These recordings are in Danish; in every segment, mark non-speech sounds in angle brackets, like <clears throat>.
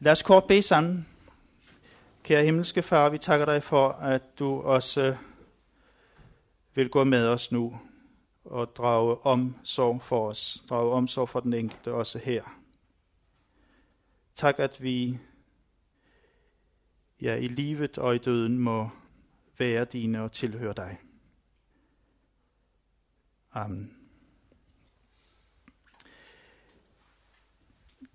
Lad os kort bede sammen. Kære himmelske far, vi takker dig for, at du også vil gå med os nu og drage omsorg for os, drage omsorg for den enkelte også her. Tak, at vi ja, i livet og i døden må være dine og tilhøre dig. Amen.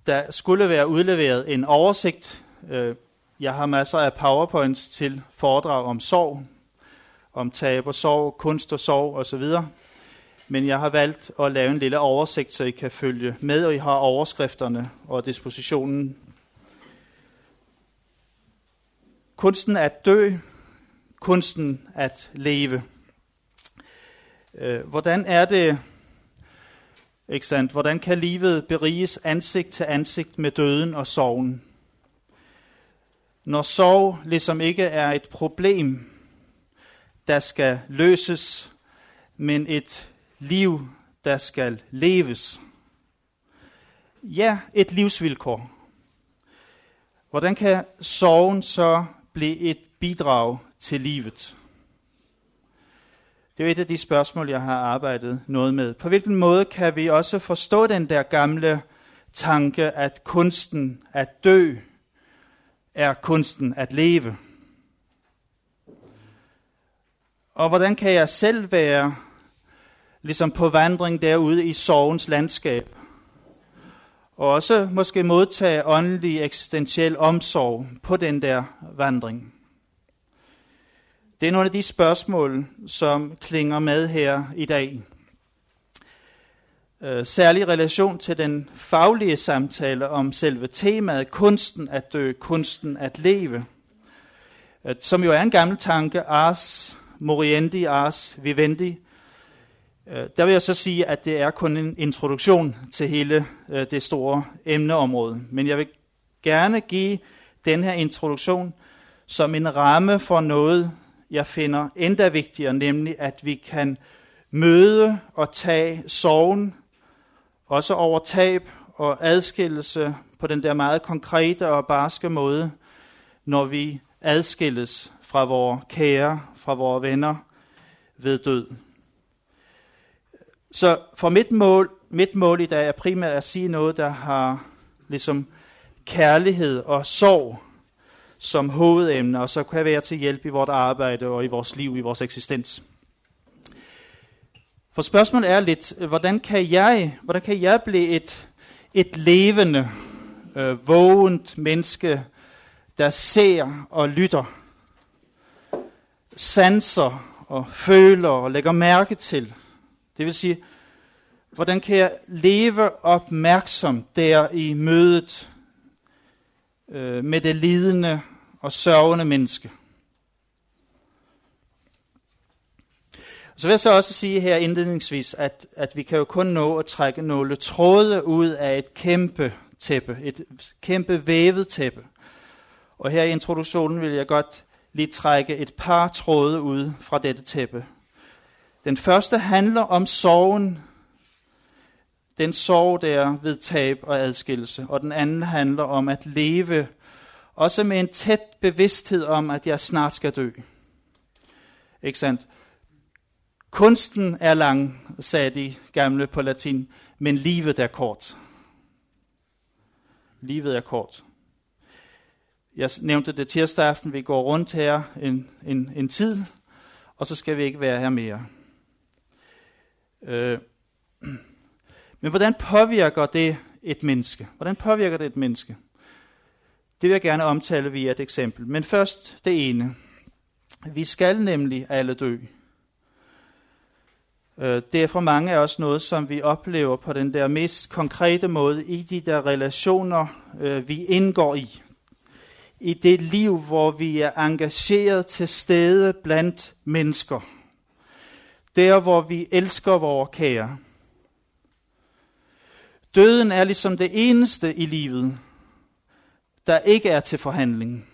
Der skulle være udleveret en oversigt. Øh, jeg har masser af powerpoints til foredrag om sorg, om tab og sorg, kunst og sorg osv. Men jeg har valgt at lave en lille oversigt, så I kan følge med, og I har overskrifterne og dispositionen. Kunsten at dø, kunsten at leve. Øh, hvordan er det, ikke sandt? Hvordan kan livet beriges ansigt til ansigt med døden og sorgen? Når sorg ligesom ikke er et problem, der skal løses, men et liv, der skal leves. Ja, et livsvilkår. Hvordan kan sorgen så blive et bidrag til livet? Det er et af de spørgsmål, jeg har arbejdet noget med. På hvilken måde kan vi også forstå den der gamle tanke, at kunsten at dø er kunsten at leve? Og hvordan kan jeg selv være ligesom på vandring derude i sorgens landskab? Og også måske modtage åndelig eksistentiel omsorg på den der vandring. Det er nogle af de spørgsmål, som klinger med her i dag. Øh, særlig i relation til den faglige samtale om selve temaet kunsten at dø, kunsten at leve, øh, som jo er en gammel tanke, ars moriendi, ars vivendi. Øh, der vil jeg så sige, at det er kun en introduktion til hele det store emneområde. Men jeg vil gerne give den her introduktion som en ramme for noget, jeg finder endda vigtigere, nemlig at vi kan møde og tage sorgen, også over tab og adskillelse på den der meget konkrete og barske måde, når vi adskilles fra vores kære, fra vores venner ved død. Så for mit mål, mit mål i dag er primært at sige noget, der har ligesom kærlighed og sorg som hovedemne, og så kan være til hjælp i vores arbejde og i vores liv, i vores eksistens. For spørgsmålet er lidt, hvordan kan jeg, hvordan kan jeg blive et, et levende, øh, vågent menneske, der ser og lytter, sanser og føler og lægger mærke til. Det vil sige, hvordan kan jeg leve opmærksom der i mødet øh, med det lidende og sørgende menneske. Så vil jeg så også sige her indledningsvis, at, at vi kan jo kun nå at trække nogle tråde ud af et kæmpe tæppe, et kæmpe vævet tæppe. Og her i introduktionen vil jeg godt lige trække et par tråde ud fra dette tæppe. Den første handler om sorgen, den sorg der ved tab og adskillelse, og den anden handler om at leve også med en tæt bevidsthed om, at jeg snart skal dø. Ikke sandt? Kunsten er lang, sagde de gamle på latin, men livet er kort. Livet er kort. Jeg nævnte det tirsdag aften, vi går rundt her en, en, en tid, og så skal vi ikke være her mere. Øh. <clears throat> Men hvordan påvirker det et menneske? Hvordan påvirker det et menneske? Det vil jeg gerne omtale via et eksempel. Men først det ene. Vi skal nemlig alle dø. Øh, det er for mange af os noget, som vi oplever på den der mest konkrete måde i de der relationer, øh, vi indgår i. I det liv, hvor vi er engageret til stede blandt mennesker. Der, hvor vi elsker vores kære. Døden er ligesom det eneste i livet, der ikke er til forhandling.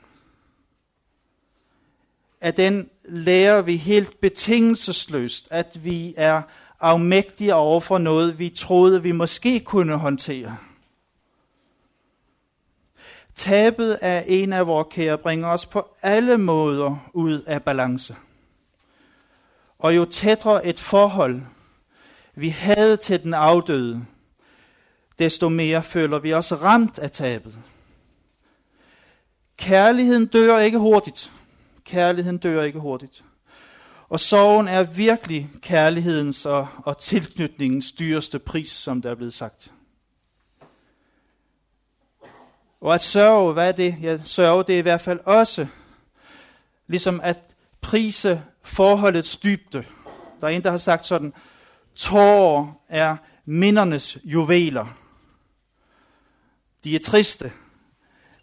Af den lærer vi helt betingelsesløst, at vi er afmægtige over for noget, vi troede, vi måske kunne håndtere. Tabet af en af vores kære bringer os på alle måder ud af balance. Og jo tættere et forhold vi havde til den afdøde, desto mere føler vi os ramt af tabet. Kærligheden dør ikke hurtigt. Kærligheden dør ikke hurtigt. Og sorgen er virkelig kærlighedens og, og tilknytningens dyreste pris, som der er blevet sagt. Og at sørge, hvad er det? Ja, sørge, det er i hvert fald også ligesom at prise forholdets dybde. Der er en, der har sagt sådan, tårer er mindernes juveler. De er triste,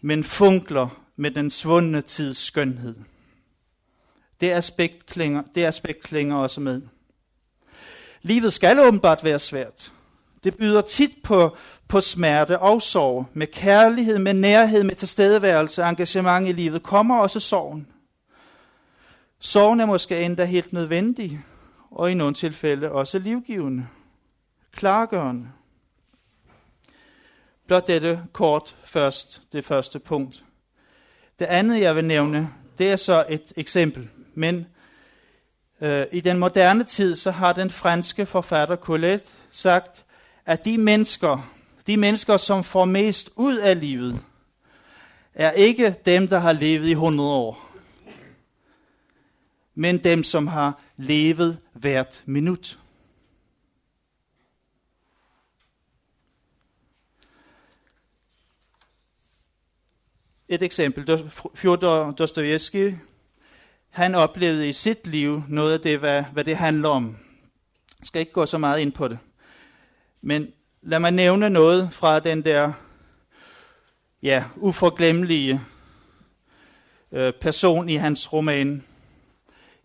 men funkler med den svundne tids skønhed. Det aspekt klinger, det aspekt klinger også med. Livet skal åbenbart være svært. Det byder tit på, på smerte og sorg. Med kærlighed, med nærhed, med tilstedeværelse og engagement i livet kommer også sorgen. Sorgen er måske endda helt nødvendig, og i nogle tilfælde også livgivende, klargørende. Blot dette kort først, det første punkt. Det andet, jeg vil nævne, det er så et eksempel. Men øh, i den moderne tid, så har den franske forfatter Colette sagt, at de mennesker, de mennesker, som får mest ud af livet, er ikke dem, der har levet i 100 år, men dem, som har levet hvert minut. Et eksempel. Fjodor Dostoyevsky, han oplevede i sit liv noget af det, hvad, hvad det handler om. Jeg skal ikke gå så meget ind på det. Men lad mig nævne noget fra den der ja, uforglemmelige øh, person i hans roman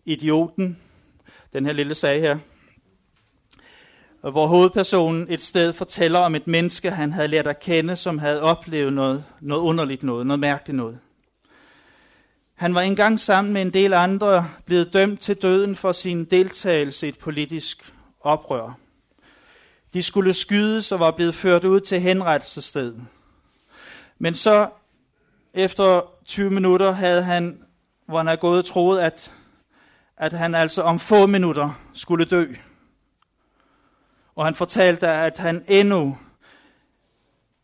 Idioten, den her lille sag her, hvor hovedpersonen et sted fortæller om et menneske, han havde lært at kende, som havde oplevet noget, noget underligt noget, noget mærkeligt noget. Han var engang sammen med en del andre blevet dømt til døden for sin deltagelse i et politisk oprør. De skulle skydes og var blevet ført ud til henrettelsesstedet. Men så efter 20 minutter havde han, hvor han havde gået troet, at, at han altså om få minutter skulle dø. Og han fortalte, at han endnu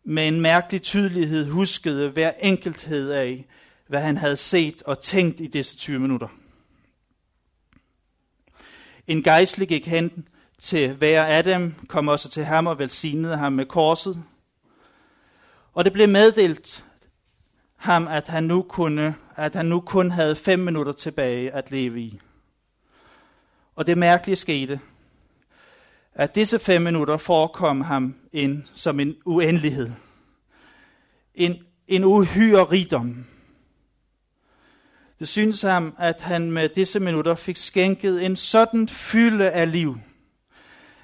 med en mærkelig tydelighed huskede hver enkelthed af, hvad han havde set og tænkt i disse 20 minutter. En gejstlig gik hen til hver af dem, kom også til ham og velsignede ham med korset. Og det blev meddelt ham, at han nu, kunne, at han nu kun havde fem minutter tilbage at leve i. Og det mærkelige skete, at disse fem minutter forekom ham en, som en uendelighed. En, en uhyre rigdom. Det synes ham, at han med disse minutter fik skænket en sådan fylde af liv,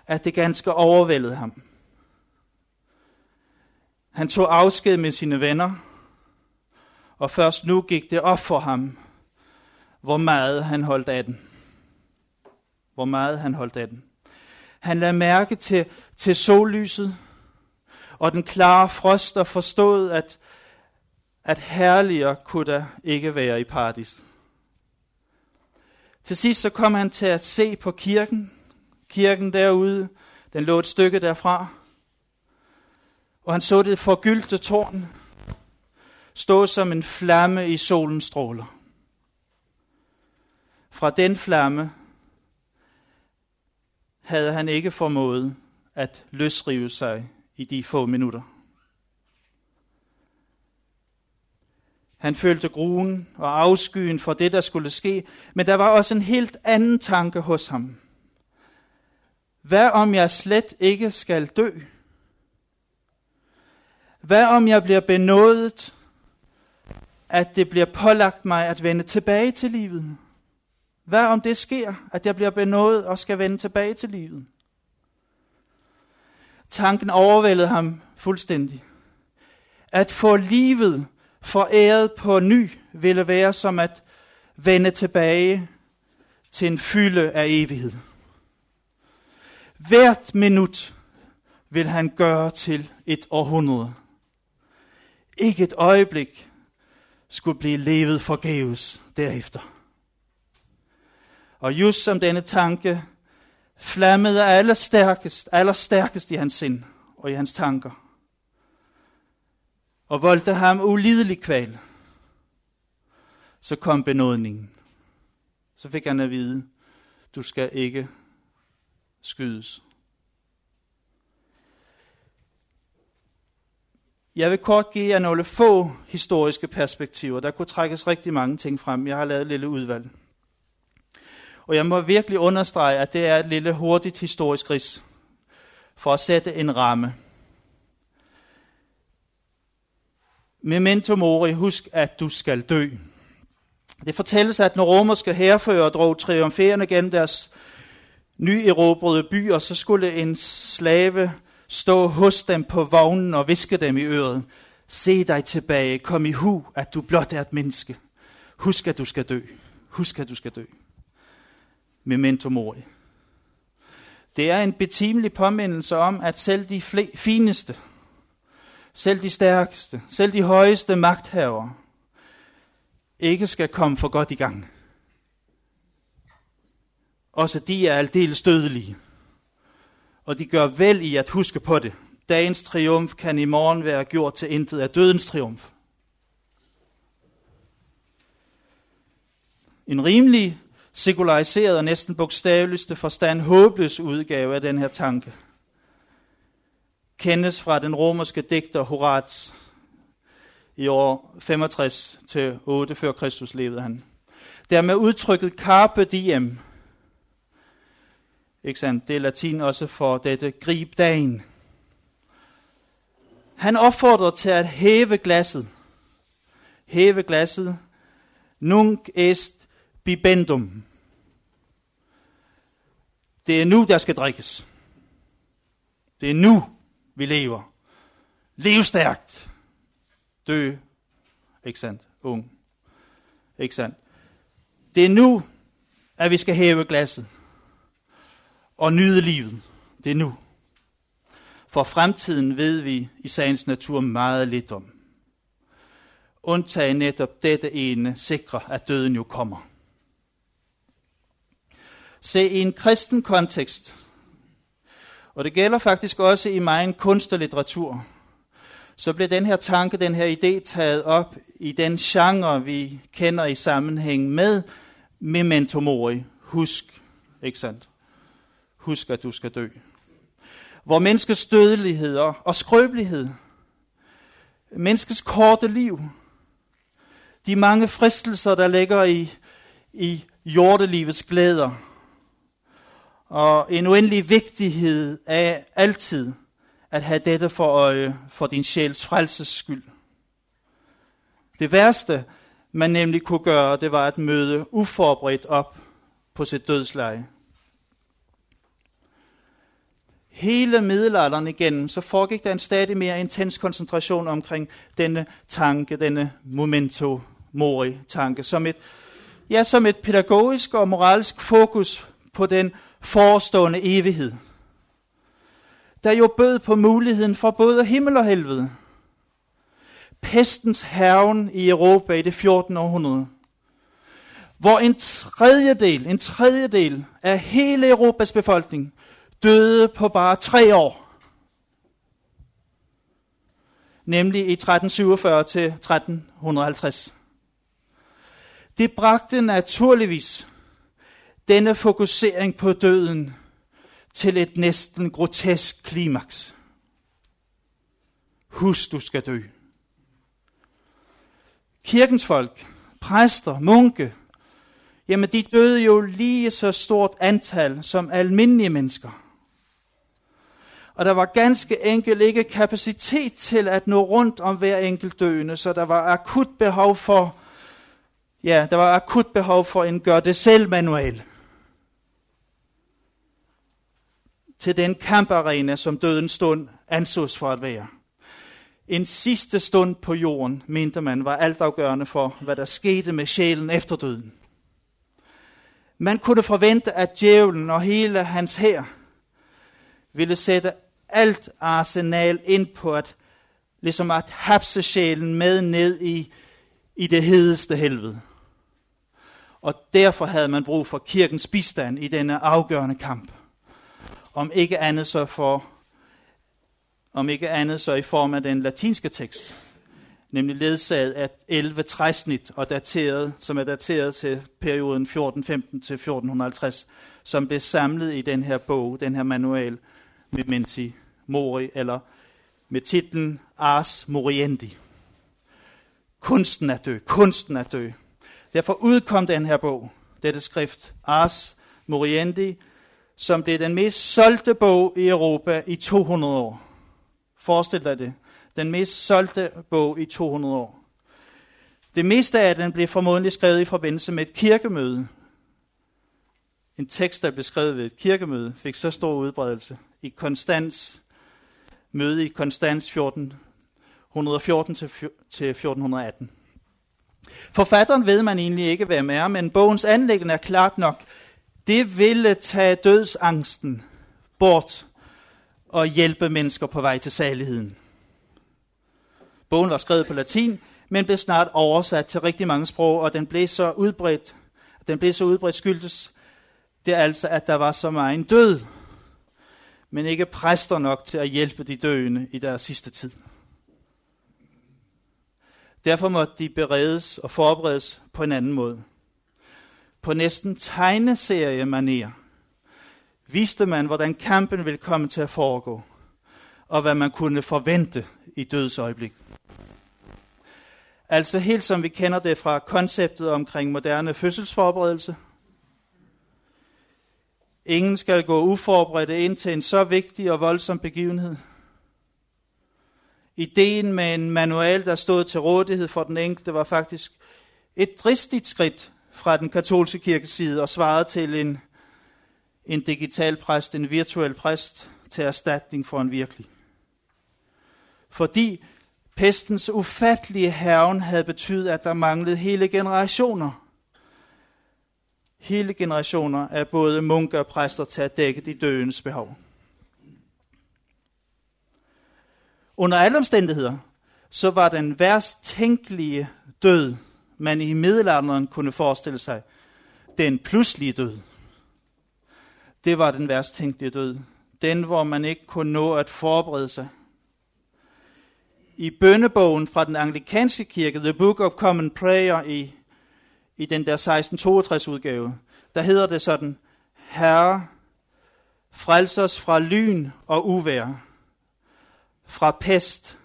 at det ganske overvældede ham. Han tog afsked med sine venner, og først nu gik det op for ham, hvor meget han holdt af den. Hvor meget han holdt af den. Han lagde mærke til, til sollyset og den klare frost og forstod, at, at herligere kunne der ikke være i paradis. Til sidst så kom han til at se på kirken. Kirken derude, den lå et stykke derfra. Og han så det forgyldte tårn stå som en flamme i solens stråler. Fra den flamme havde han ikke formået at løsrive sig i de få minutter. Han følte gruen og afskyen for det, der skulle ske, men der var også en helt anden tanke hos ham. Hvad om jeg slet ikke skal dø? Hvad om jeg bliver benådet, at det bliver pålagt mig at vende tilbage til livet? Hvad om det sker, at jeg bliver benådet og skal vende tilbage til livet? Tanken overvældede ham fuldstændig. At få livet foræret på ny ville være som at vende tilbage til en fylde af evighed. Hvert minut vil han gøre til et århundrede. ikke et øjeblik skulle blive levet forgæves derefter. Og just som denne tanke flammede allerstærkest, allerstærkest i hans sind og i hans tanker, og voldte ham ulidelig kval, så kom benådningen. Så fik han at vide, du skal ikke skydes. Jeg vil kort give jer nogle få historiske perspektiver. Der kunne trækkes rigtig mange ting frem. Jeg har lavet et lille udvalg. Og jeg må virkelig understrege, at det er et lille hurtigt historisk ris for at sætte en ramme. Memento mori, husk at du skal dø. Det fortælles, at når romerske herrefører drog triumferende gennem deres nyerobrede byer, så skulle en slave stå hos dem på vognen og viske dem i øret. Se dig tilbage, kom i hu, at du blot er et menneske. Husk, at du skal dø. Husk, at du skal dø. Memento mori. Det er en betimelig påmindelse om, at selv de fineste, selv de stærkeste, selv de højeste magthavere, ikke skal komme for godt i gang. Også de er aldeles dødelige. Og de gør vel i at huske på det. Dagens triumf kan i morgen være gjort til intet af dødens triumf. En rimelig sekulariseret og næsten bogstaveligste forstand håbløs udgave af den her tanke kendes fra den romerske digter Horats i år 65 til 8 før Kristus levede han. Der med udtrykket carpe diem, ikke sandt? Det er latin også for dette grib dagen. Han opfordrer til at hæve glasset. Hæve glasset. Nunc est bibendum. Det er nu, der skal drikkes. Det er nu, vi lever. Lev stærkt. Dø. Ikke sandt? Ung. Ikke sandt? Det er nu, at vi skal hæve glasset og nyde livet. Det er nu. For fremtiden ved vi i sagens natur meget lidt om. Undtagen netop dette ene sikrer, at døden jo kommer. Se, i en kristen kontekst, og det gælder faktisk også i mig kunst og litteratur, så bliver den her tanke, den her idé taget op i den genre, vi kender i sammenhæng med memento mori. Husk, ikke sandt? Husk, at du skal dø. Hvor menneskets dødelighed og skrøbelighed, menneskets korte liv, de mange fristelser, der ligger i, i jordelivets glæder, og en uendelig vigtighed af altid at have dette for øje for din sjæls frelses skyld. Det værste, man nemlig kunne gøre, det var at møde uforberedt op på sit dødsleje. Hele middelalderen igennem, så foregik der en stadig mere intens koncentration omkring denne tanke, denne momento mori tanke, som et, ja, som et pædagogisk og moralsk fokus på den forestående evighed, der jo bød på muligheden for både himmel og helvede. Pestens herven i Europa i det 14. århundrede, hvor en tredjedel, en tredjedel af hele Europas befolkning døde på bare tre år. Nemlig i 1347 til 1350. Det bragte naturligvis denne fokusering på døden til et næsten grotesk klimaks. Husk, du skal dø. Kirkens folk, præster, munke, jamen de døde jo lige så stort antal som almindelige mennesker. Og der var ganske enkelt ikke kapacitet til at nå rundt om hver enkelt døende, så der var akut behov for, ja, der var akut behov for en gør-det-selv-manual det selv manual til den kamparena, som dødens stund ansås for at være. En sidste stund på jorden, mente man, var altafgørende for, hvad der skete med sjælen efter døden. Man kunne forvente, at djævlen og hele hans hær ville sætte alt arsenal ind på at ligesom at hapse sjælen med ned i, i det hedeste helvede. Og derfor havde man brug for kirkens bistand i denne afgørende kamp. Om ikke andet så for om ikke andet så i form af den latinske tekst, nemlig ledsaget af 11 træsnit, og dateret, som er dateret til perioden 1415 til 1450, som blev samlet i den her bog, den her manual, Mementi Mori, eller med titlen Ars Moriendi. Kunsten at dø, kunsten at dø. Derfor udkom den her bog, dette skrift, Ars Moriendi, som blev den mest solgte bog i Europa i 200 år. Forestil dig det. Den mest solgte bog i 200 år. Det meste af den blev formodentlig skrevet i forbindelse med et kirkemøde. En tekst, der blev skrevet ved et kirkemøde, fik så stor udbredelse i Konstans, møde i Konstans 1414 til 1418. Forfatteren ved man egentlig ikke, hvem er, men bogens anlæggende er klart nok. Det ville tage dødsangsten bort og hjælpe mennesker på vej til saligheden. Bogen var skrevet på latin, men blev snart oversat til rigtig mange sprog, og den blev så udbredt, den blev så udbredt skyldes det er altså, at der var så meget død, men ikke præster nok til at hjælpe de døende i deres sidste tid. Derfor måtte de beredes og forberedes på en anden måde. På næsten tegneserie manér viste man, hvordan kampen ville komme til at foregå, og hvad man kunne forvente i dødsøjeblik. Altså helt som vi kender det fra konceptet omkring moderne fødselsforberedelse. Ingen skal gå uforberedt ind til en så vigtig og voldsom begivenhed. Ideen med en manual, der stod til rådighed for den enkelte, var faktisk et dristigt skridt fra den katolske kirkes side og svarede til en en digital præst, en virtuel præst, til erstatning for en virkelig. Fordi pestens ufattelige herven havde betydet, at der manglede hele generationer. Hele generationer af både munker og præster til at dække de døendes behov. Under alle omstændigheder, så var den værst tænkelige død, man i middelalderen kunne forestille sig, den pludselige død det var den værst tænkelige død. Den, hvor man ikke kunne nå at forberede sig. I bønnebogen fra den anglikanske kirke, The Book of Common Prayer, i, i den der 1662 udgave, der hedder det sådan, Herre, frels os fra lyn og uvær, fra pest,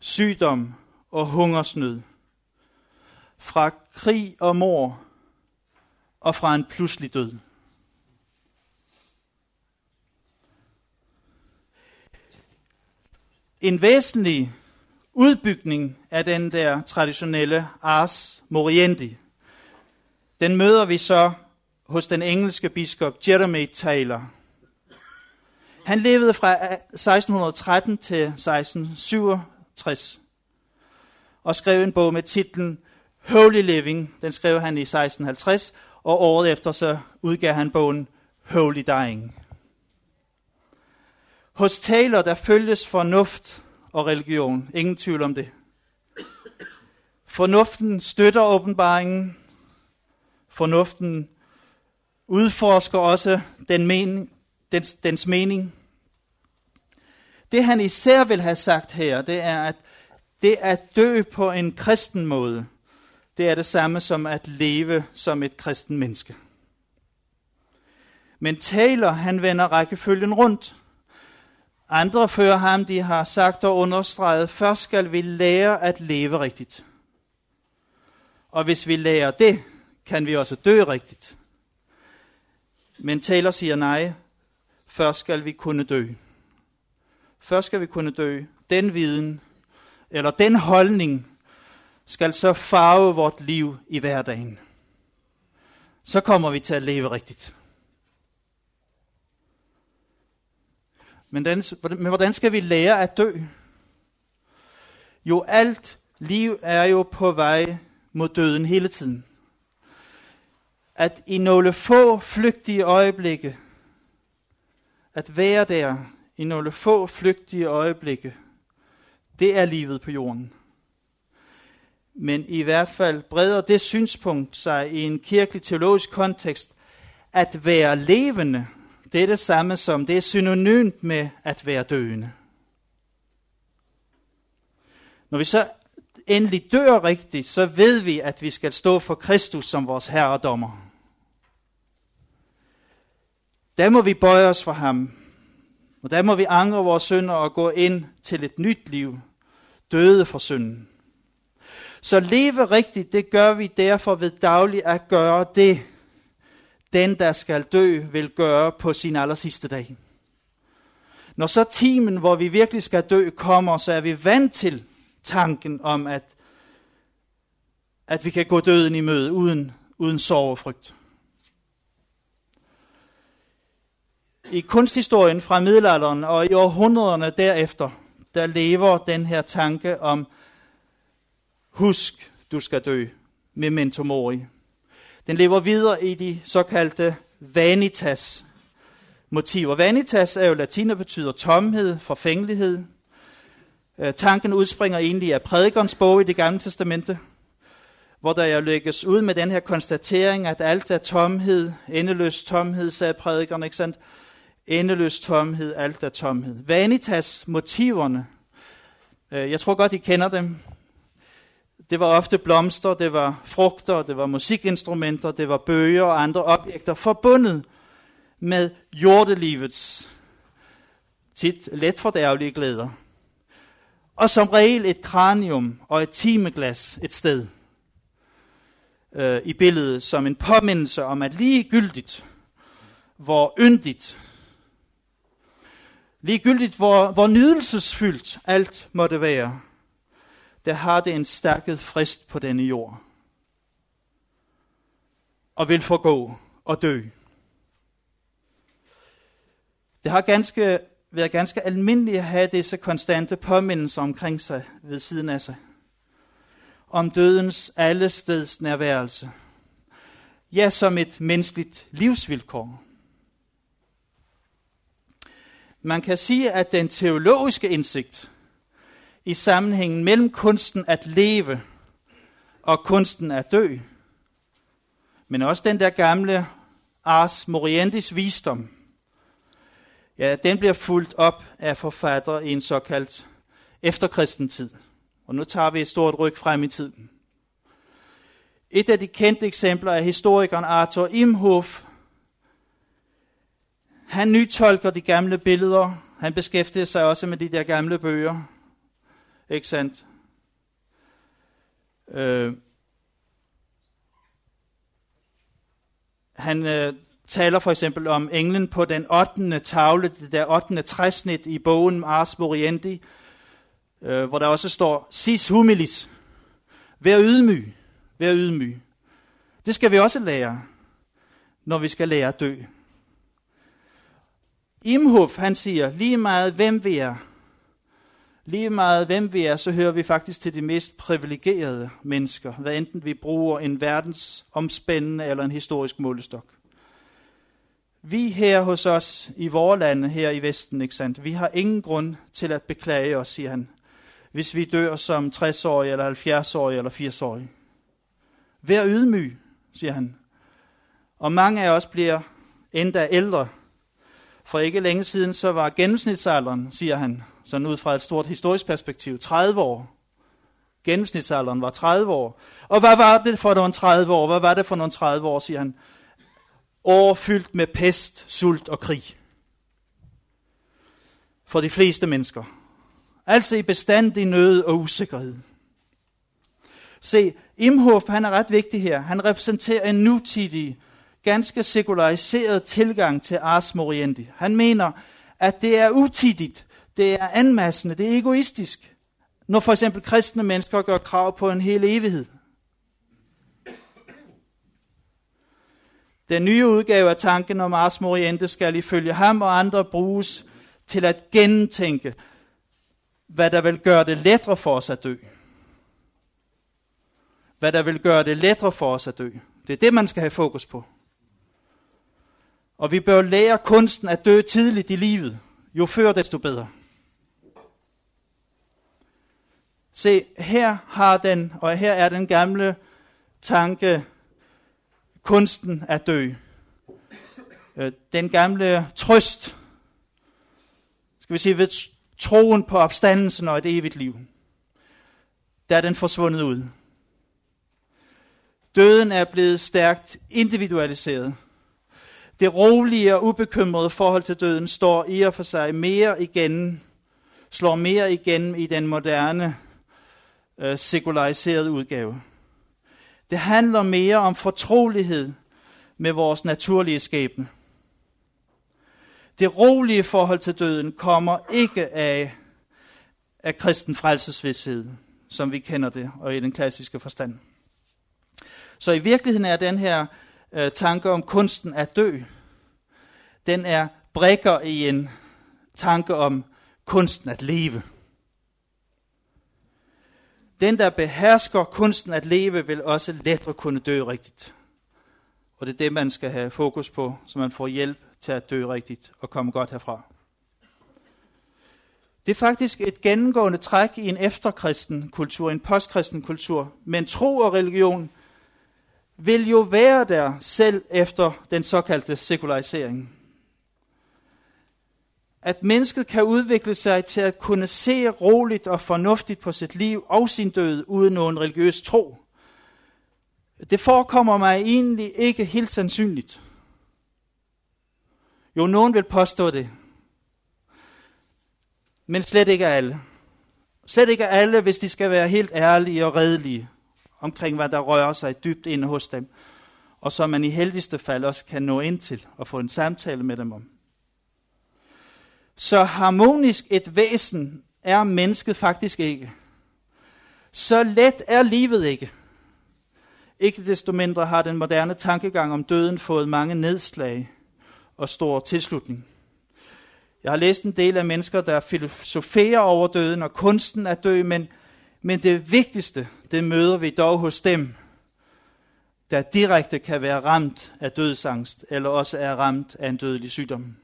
sygdom og hungersnød, fra krig og mor og fra en pludselig død. en væsentlig udbygning af den der traditionelle ars moriendi. Den møder vi så hos den engelske biskop Jeremy Taylor. Han levede fra 1613 til 1667 og skrev en bog med titlen Holy Living. Den skrev han i 1650, og året efter så udgav han bogen Holy Dying. Hos Taylor, der følges fornuft og religion. Ingen tvivl om det. Fornuften støtter åbenbaringen. Fornuften udforsker også den mening, dens, dens mening. Det han især vil have sagt her, det er, at det at dø på en kristen måde, det er det samme som at leve som et kristen menneske. Men Taylor, han vender rækkefølgen rundt. Andre før ham, de har sagt og understreget, først skal vi lære at leve rigtigt. Og hvis vi lærer det, kan vi også dø rigtigt. Men Taylor siger nej, først skal vi kunne dø. Først skal vi kunne dø. Den viden, eller den holdning, skal så farve vort liv i hverdagen. Så kommer vi til at leve rigtigt. Men, den, men hvordan skal vi lære at dø? Jo, alt liv er jo på vej mod døden hele tiden. At i nogle få flygtige øjeblikke, at være der i nogle få flygtige øjeblikke, Det er livet på jorden. Men i hvert fald breder det synspunkt sig i en kirkelig teologisk kontekst, at være levende, det er det samme som, det er synonymt med at være døende. Når vi så endelig dør rigtigt, så ved vi, at vi skal stå for Kristus som vores herredommer. Der må vi bøje os for ham, og der må vi angre vores synder og gå ind til et nyt liv, døde for synden. Så leve rigtigt, det gør vi derfor ved dagligt at gøre det, den der skal dø vil gøre på sin aller sidste dag. Når så timen, hvor vi virkelig skal dø, kommer, så er vi vant til tanken om, at, at vi kan gå døden i møde uden, uden sorg og frygt. I kunsthistorien fra middelalderen og i århundrederne derefter, der lever den her tanke om, husk, du skal dø, memento mori. Den lever videre i de såkaldte vanitas motiver. Vanitas er jo latin og betyder tomhed, forfængelighed. Øh, tanken udspringer egentlig af prædikernes bog i det gamle testamente, hvor der jo lægges ud med den her konstatering, at alt er tomhed, endeløs tomhed, sagde prædikeren, ikke sandt? Endeløs tomhed, alt er tomhed. Vanitas motiverne, øh, jeg tror godt, I kender dem. Det var ofte blomster, det var frugter, det var musikinstrumenter, det var bøger og andre objekter forbundet med jordelivets tit let fordærvelige glæder. Og som regel et kranium og et timeglas et sted øh, i billedet som en påmindelse om, at ligegyldigt, hvor yndigt, ligegyldigt, hvor, hvor nydelsesfyldt alt måtte være, der har det en stærket frist på denne jord. Og vil forgå og dø. Det har ganske, været ganske almindeligt at have disse konstante påmindelser omkring sig ved siden af sig. Om dødens allesteds nærværelse. Ja, som et menneskeligt livsvilkår. Man kan sige, at den teologiske indsigt i sammenhængen mellem kunsten at leve og kunsten at dø. Men også den der gamle Ars Morientis visdom. Ja, den bliver fuldt op af forfattere i en såkaldt efterkristen tid. Og nu tager vi et stort ryg frem i tiden. Et af de kendte eksempler er historikeren Arthur Imhoff. Han nytolker de gamle billeder. Han beskæftiger sig også med de der gamle bøger. Ikke sandt? Øh, han øh, taler for eksempel om englen på den 8. tavle, det der 8. træsnit i bogen Ars Moriendi, øh, hvor der også står, sis humilis, vær ydmyg, vær ydmyg. Det skal vi også lære, når vi skal lære at dø. Imhof, han siger, lige meget hvem vi er, Lige meget hvem vi er, så hører vi faktisk til de mest privilegerede mennesker, hvad enten vi bruger en verdens omspændende eller en historisk målestok. Vi her hos os i vores lande her i Vesten, ikke sandt? vi har ingen grund til at beklage os, siger han, hvis vi dør som 60-årige, eller 70-årige, eller 80-årige. Vær ydmyg, siger han. Og mange af os bliver endda ældre. For ikke længe siden, så var gennemsnitsalderen, siger han, sådan ud fra et stort historisk perspektiv, 30 år. Gennemsnitsalderen var 30 år. Og hvad var det for nogle 30 år? Hvad var det for nogle 30 år, siger han? År fyldt med pest, sult og krig. For de fleste mennesker. Altså i bestandig nød og usikkerhed. Se, Imhof, han er ret vigtig her. Han repræsenterer en nutidig, ganske sekulariseret tilgang til Ars Moriendi. Han mener, at det er utidigt det er anmassende, det er egoistisk. Når for eksempel kristne mennesker gør krav på en hel evighed. Den nye udgave af tanken om Ars Moriente skal ifølge ham og andre bruges til at gentænke, hvad der vil gøre det lettere for os at dø. Hvad der vil gøre det lettere for os at dø. Det er det, man skal have fokus på. Og vi bør lære kunsten at dø tidligt i livet. Jo før, desto bedre. Se, her har den, og her er den gamle tanke, kunsten at dø. Øh, den gamle trøst, skal vi sige, ved troen på opstandelsen og et evigt liv. Der er den forsvundet ud. Døden er blevet stærkt individualiseret. Det rolige og ubekymrede forhold til døden står i og for sig mere igen, slår mere igen i den moderne, øh, sekulariserede udgave. Det handler mere om fortrolighed med vores naturlige skæbne. Det rolige forhold til døden kommer ikke af, af kristen frelsesvidshed, som vi kender det, og i den klassiske forstand. Så i virkeligheden er den her øh, tanke om kunsten at dø, den er brækker i en tanke om kunsten at leve. Den, der behersker kunsten at leve, vil også lettere kunne dø rigtigt. Og det er det, man skal have fokus på, så man får hjælp til at dø rigtigt og komme godt herfra. Det er faktisk et gennemgående træk i en efterkristen kultur, en postkristen kultur. Men tro og religion vil jo være der selv efter den såkaldte sekularisering. At mennesket kan udvikle sig til at kunne se roligt og fornuftigt på sit liv og sin død uden nogen religiøs tro. Det forekommer mig egentlig ikke helt sandsynligt. Jo, nogen vil påstå det. Men slet ikke alle. Slet ikke alle, hvis de skal være helt ærlige og redelige omkring, hvad der rører sig dybt inde hos dem, og som man i heldigste fald også kan nå ind til og få en samtale med dem om. Så harmonisk et væsen er mennesket faktisk ikke. Så let er livet ikke. Ikke desto mindre har den moderne tankegang om døden fået mange nedslag og stor tilslutning. Jeg har læst en del af mennesker, der filosoferer over døden og kunsten at dø, men, men det vigtigste, det møder vi dog hos dem, der direkte kan være ramt af dødsangst, eller også er ramt af en dødelig sygdom.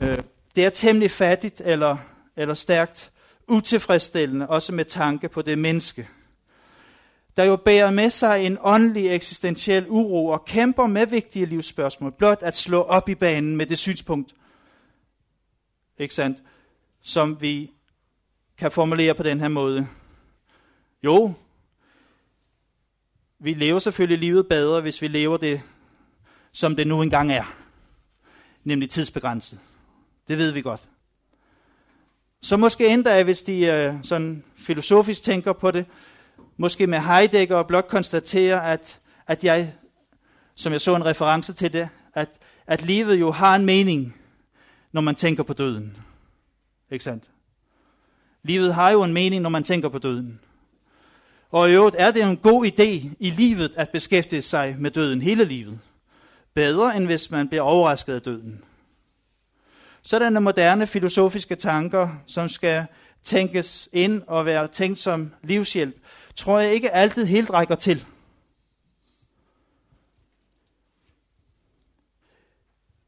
Øh, det er temmelig fattigt eller, eller stærkt utilfredsstillende, også med tanke på det menneske, der jo bærer med sig en åndelig eksistentiel uro og kæmper med vigtige livsspørgsmål, blot at slå op i banen med det synspunkt, ikke sandt, som vi kan formulere på den her måde. Jo, vi lever selvfølgelig livet bedre, hvis vi lever det, som det nu engang er, nemlig tidsbegrænset. Det ved vi godt. Så måske endda, hvis de øh, sådan filosofisk tænker på det, måske med Heidegger og blot konstaterer, at, at jeg, som jeg så en reference til det, at, at livet jo har en mening, når man tænker på døden. Ikke sandt? Livet har jo en mening, når man tænker på døden. Og i øvrigt er det en god idé i livet at beskæftige sig med døden hele livet. Bedre end hvis man bliver overrasket af døden. Sådanne moderne filosofiske tanker, som skal tænkes ind og være tænkt som livshjælp, tror jeg ikke altid helt rækker til.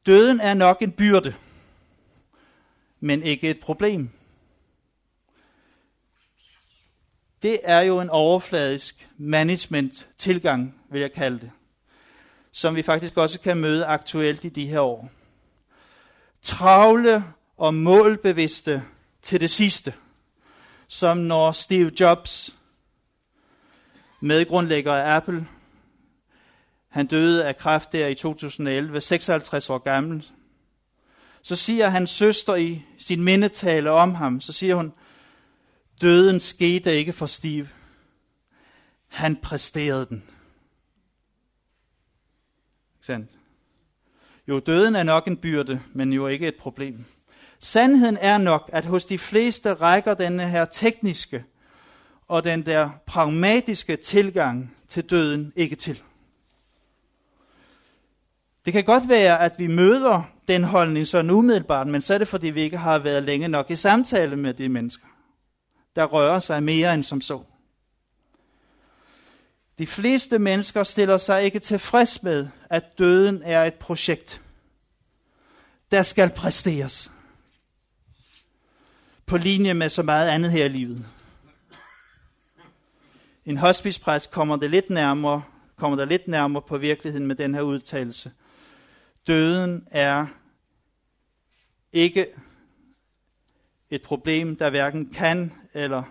Døden er nok en byrde, men ikke et problem. Det er jo en overfladisk management-tilgang, vil jeg kalde det, som vi faktisk også kan møde aktuelt i de her år. Travle og målbevidste til det sidste, som når Steve Jobs medgrundlægger af Apple. Han døde af kræft der i 2011, 56 år gammel. Så siger hans søster i sin mindetale om ham, så siger hun, døden skete ikke for Steve. Han præsterede den. Sandt. Jo, døden er nok en byrde, men jo ikke et problem. Sandheden er nok, at hos de fleste rækker denne her tekniske og den der pragmatiske tilgang til døden ikke til. Det kan godt være, at vi møder den holdning sådan umiddelbart, men så er det, fordi vi ikke har været længe nok i samtale med de mennesker, der rører sig mere end som så. De fleste mennesker stiller sig ikke tilfreds med, at døden er et projekt, der skal præsteres. på linje med så meget andet her i livet. En hospicepræst kommer det lidt nærmere, kommer der lidt nærmere på virkeligheden med den her udtalelse. Døden er ikke et problem, der hverken kan eller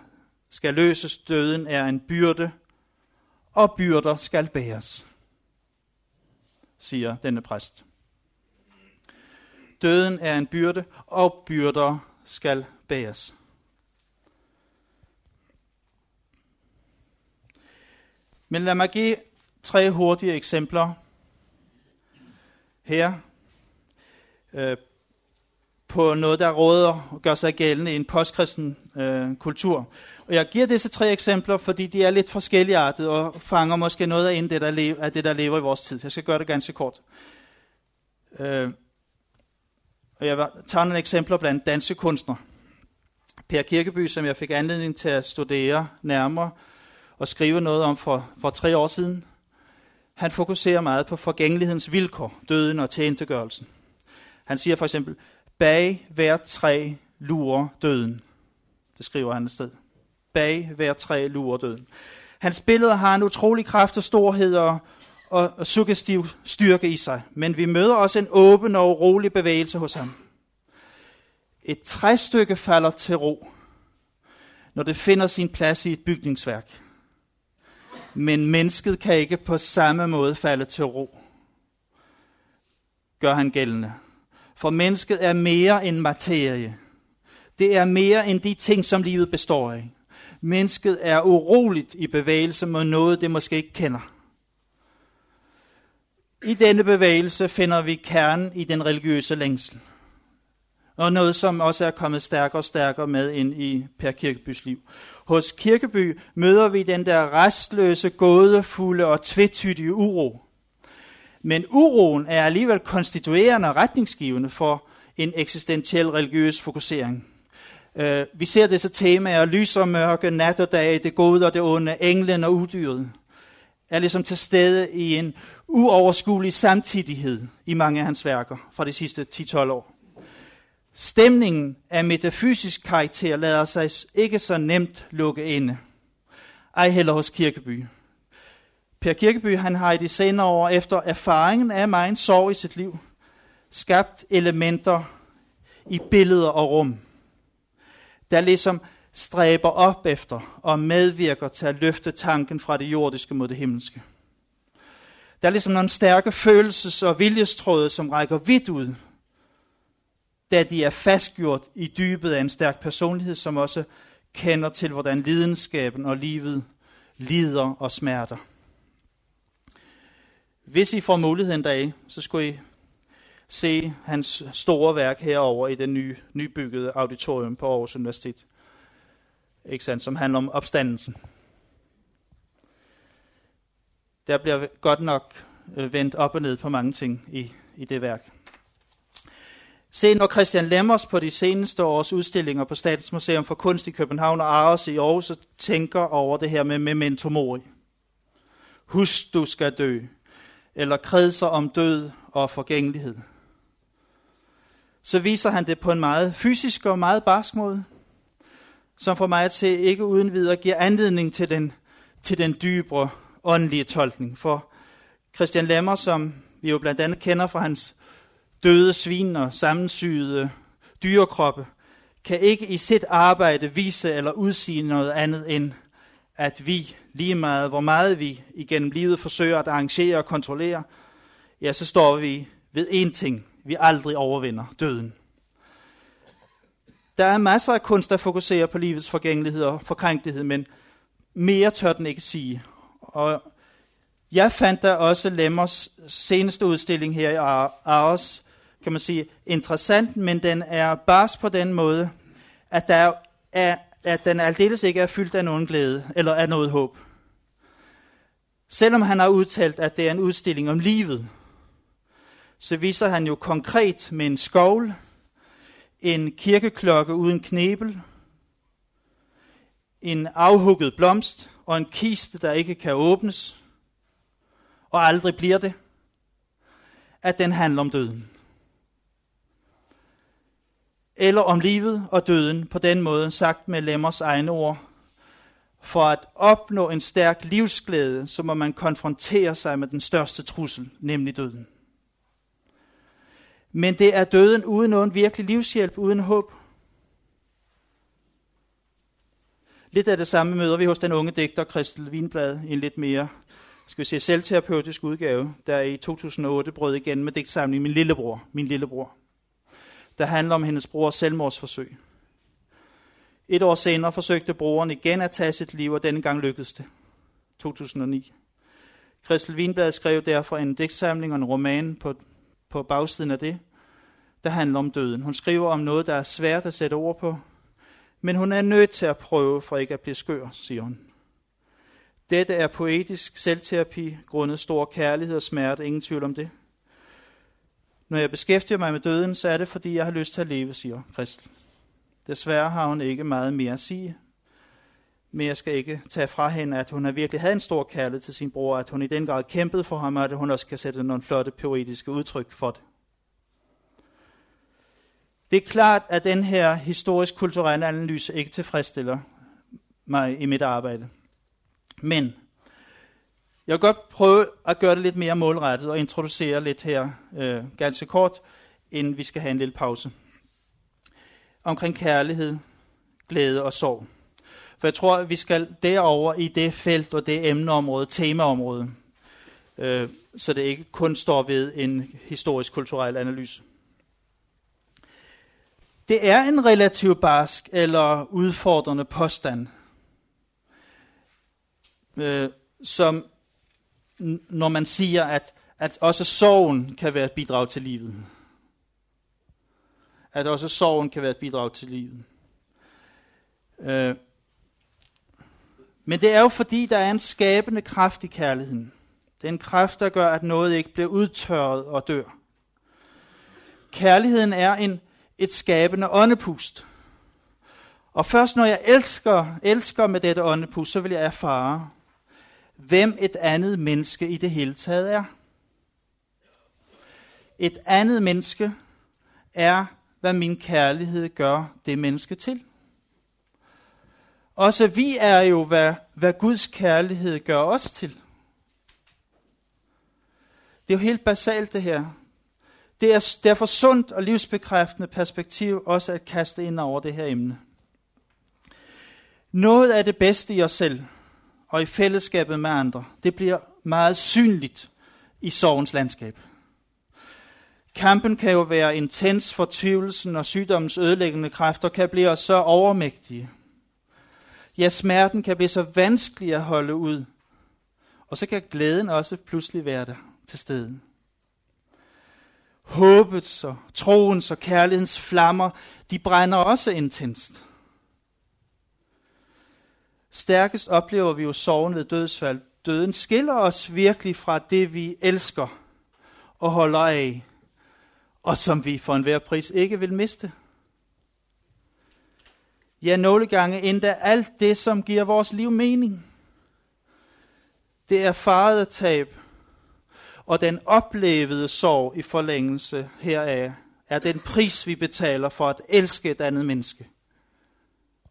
skal løses. Døden er en byrde, og byrder skal bæres, siger denne præst. Døden er en byrde, og byrder skal bæres. Men lad mig give tre hurtige eksempler her øh, på noget, der råder og gør sig gældende i en postkristen øh, kultur. Og jeg giver disse tre eksempler, fordi de er lidt forskelligartede og fanger måske noget af det, der lever, af det, der lever i vores tid. Jeg skal gøre det ganske kort. Øh, og jeg tager nogle eksempler blandt danske kunstnere. Per Kirkeby, som jeg fik anledning til at studere nærmere og skrive noget om for, for tre år siden, han fokuserer meget på forgængelighedens vilkår, døden og tjentegørelsen. Han siger for eksempel, bag hver træ lurer døden. Det skriver han et sted. Bag hver træ lurer døden. Hans billeder har en utrolig kraft og storhed og, og, og suggestiv styrke i sig, men vi møder også en åben og urolig bevægelse hos ham. Et træstykke falder til ro, når det finder sin plads i et bygningsværk. Men mennesket kan ikke på samme måde falde til ro, gør han gældende. For mennesket er mere end materie. Det er mere end de ting, som livet består af. Mennesket er uroligt i bevægelse mod noget, det måske ikke kender. I denne bevægelse finder vi kernen i den religiøse længsel. Og noget, som også er kommet stærkere og stærkere med ind i Per Kirkebys liv. Hos Kirkeby møder vi den der restløse, gådefulde og tvetydige uro. Men uroen er alligevel konstituerende og retningsgivende for en eksistentiel religiøs fokusering. Uh, vi ser disse temaer, lys og mørke, nat og dag, det gode og det onde, englen og udyret, er ligesom til stede i en uoverskuelig samtidighed i mange af hans værker fra de sidste 10-12 år. Stemningen af metafysisk karakter lader sig ikke så nemt lukke inde. Ej heller hos Kirkeby. Per Kirkeby han har i de senere år, efter erfaringen af meget sorg i sit liv, skabt elementer i billeder og rum, der ligesom stræber op efter og medvirker til at løfte tanken fra det jordiske mod det himmelske. Der er ligesom nogle stærke følelses- og viljestråde, som rækker vidt ud da de er fastgjort i dybet af en stærk personlighed, som også kender til, hvordan lidenskaben og livet lider og smerter. Hvis I får muligheden dag, så skulle I se hans store værk herover i det nye, nybyggede auditorium på Aarhus Universitet, ikke sandt, som handler om opstandelsen. Der bliver godt nok øh, vendt op og ned på mange ting i, i det værk. Se, når Christian Lemmers på de seneste års udstillinger på Statens Museum for Kunst i København og Aarhus i Aarhus tænker over det her med memento mori. Husk, du skal dø. Eller kredser om død og forgængelighed. Så viser han det på en meget fysisk og meget barsk måde, som for mig at se ikke uden videre giver anledning til den, til den dybere åndelige tolkning. For Christian Lemmer, som vi jo blandt andet kender fra hans døde svin og sammensyede dyrekroppe, kan ikke i sit arbejde vise eller udsige noget andet end, at vi, lige meget hvor meget vi igennem livet forsøger at arrangere og kontrollere, ja, så står vi ved én ting, vi aldrig overvinder, døden. Der er masser af kunst, der fokuserer på livets forgængelighed og forkrænkelighed, men mere tør den ikke sige. Og jeg fandt der også Lemmers seneste udstilling her i Aarhus, kan man sige, interessant, men den er bars på den måde, at, der er, at den aldeles ikke er fyldt af nogen glæde eller af noget håb. Selvom han har udtalt, at det er en udstilling om livet, så viser han jo konkret med en skovl, en kirkeklokke uden knebel, en afhugget blomst og en kiste, der ikke kan åbnes, og aldrig bliver det, at den handler om døden. eller om livet og døden, på den måde sagt med Lemmers egne ord. For at opnå en stærk livsglæde, så må man konfrontere sig med den største trussel, nemlig døden. Men det er døden uden nogen virkelig livshjælp, uden håb. Lidt af det samme møder vi hos den unge digter Christel Winblad i en lidt mere skal vi se, selvterapeutisk udgave, der i 2008 brød igen med digtsamlingen Min Lillebror, Min Lillebror, der handler om hendes brors selvmordsforsøg. Et år senere forsøgte broren igen at tage sit liv, og denne gang lykkedes det. 2009. Christel Winblad skrev derfor en digtsamling og en roman på, på bagsiden af det, der handler om døden. Hun skriver om noget, der er svært at sætte ord på, men hun er nødt til at prøve for ikke at blive skør, siger hun. Dette er poetisk selvterapi, grundet stor kærlighed og smerte, ingen tvivl om det. Når jeg beskæftiger mig med døden, så er det, fordi jeg har lyst til at leve, siger Kristel. Desværre har hun ikke meget mere at sige, men jeg skal ikke tage fra hende, at hun har virkelig havde en stor kærlighed til sin bror, at hun i den grad kæmpede for ham, og at hun også kan sætte nogle flotte poetiske udtryk for det. Det er klart, at den her historisk-kulturelle analyse ikke tilfredsstiller mig i mit arbejde. Men jeg vil godt prøve at gøre det lidt mere målrettet og introducere lidt her øh, ganske kort, inden vi skal have en lille pause. Omkring kærlighed, glæde og sorg. For jeg tror, at vi skal derover i det felt og det emneområde, temaområde, øh, så det ikke kun står ved en historisk-kulturel analyse. Det er en relativt barsk eller udfordrende påstand, øh, som når man siger, at, at også sorgen kan være et bidrag til livet. At også sorgen kan være et bidrag til livet. Øh, men det er jo fordi, der er en skabende kraft i kærligheden. Det er en kraft, der gør, at noget ikke bliver udtørret og dør. Kærligheden er en, et skabende åndepust. Og først når jeg elsker, elsker med dette åndepust, så vil jeg erfare, hvem et andet menneske i det hele taget er. Et andet menneske er, hvad min kærlighed gør det menneske til. Også vi er jo, hvad, hvad Guds kærlighed gør os til. Det er jo helt basalt det her. Det er derfor sundt og livsbekræftende perspektiv også at kaste ind over det her emne. Noget af det bedste i os selv, og i fællesskabet med andre, det bliver meget synligt i sorgens landskab. Kampen kan jo være intens, fortvivlelsen og sygdommens ødelæggende kræfter kan blive så overmægtige. Ja, smerten kan blive så vanskelig at holde ud. Og så kan glæden også pludselig være der til stede. Håbets og troens og kærlighedens flammer, de brænder også intenst. Stærkest oplever vi jo sorgen ved dødsfald. Døden skiller os virkelig fra det, vi elsker og holder af, og som vi for enhver pris ikke vil miste. Ja, nogle gange endda alt det, som giver vores liv mening. Det er faret tab, og den oplevede sorg i forlængelse heraf er den pris, vi betaler for at elske et andet menneske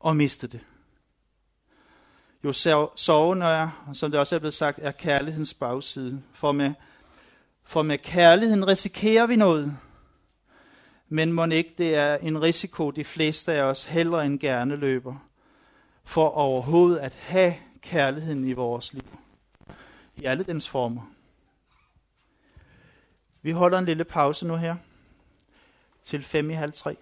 og miste det. Jo sorgen er, som det også er blevet sagt, er kærlighedens bagside. For med, for med kærligheden risikerer vi noget. Men må ikke det er en risiko, de fleste af os hellere end gerne løber, for overhovedet at have kærligheden i vores liv. I alle dens former. Vi holder en lille pause nu her til fem i halv tre.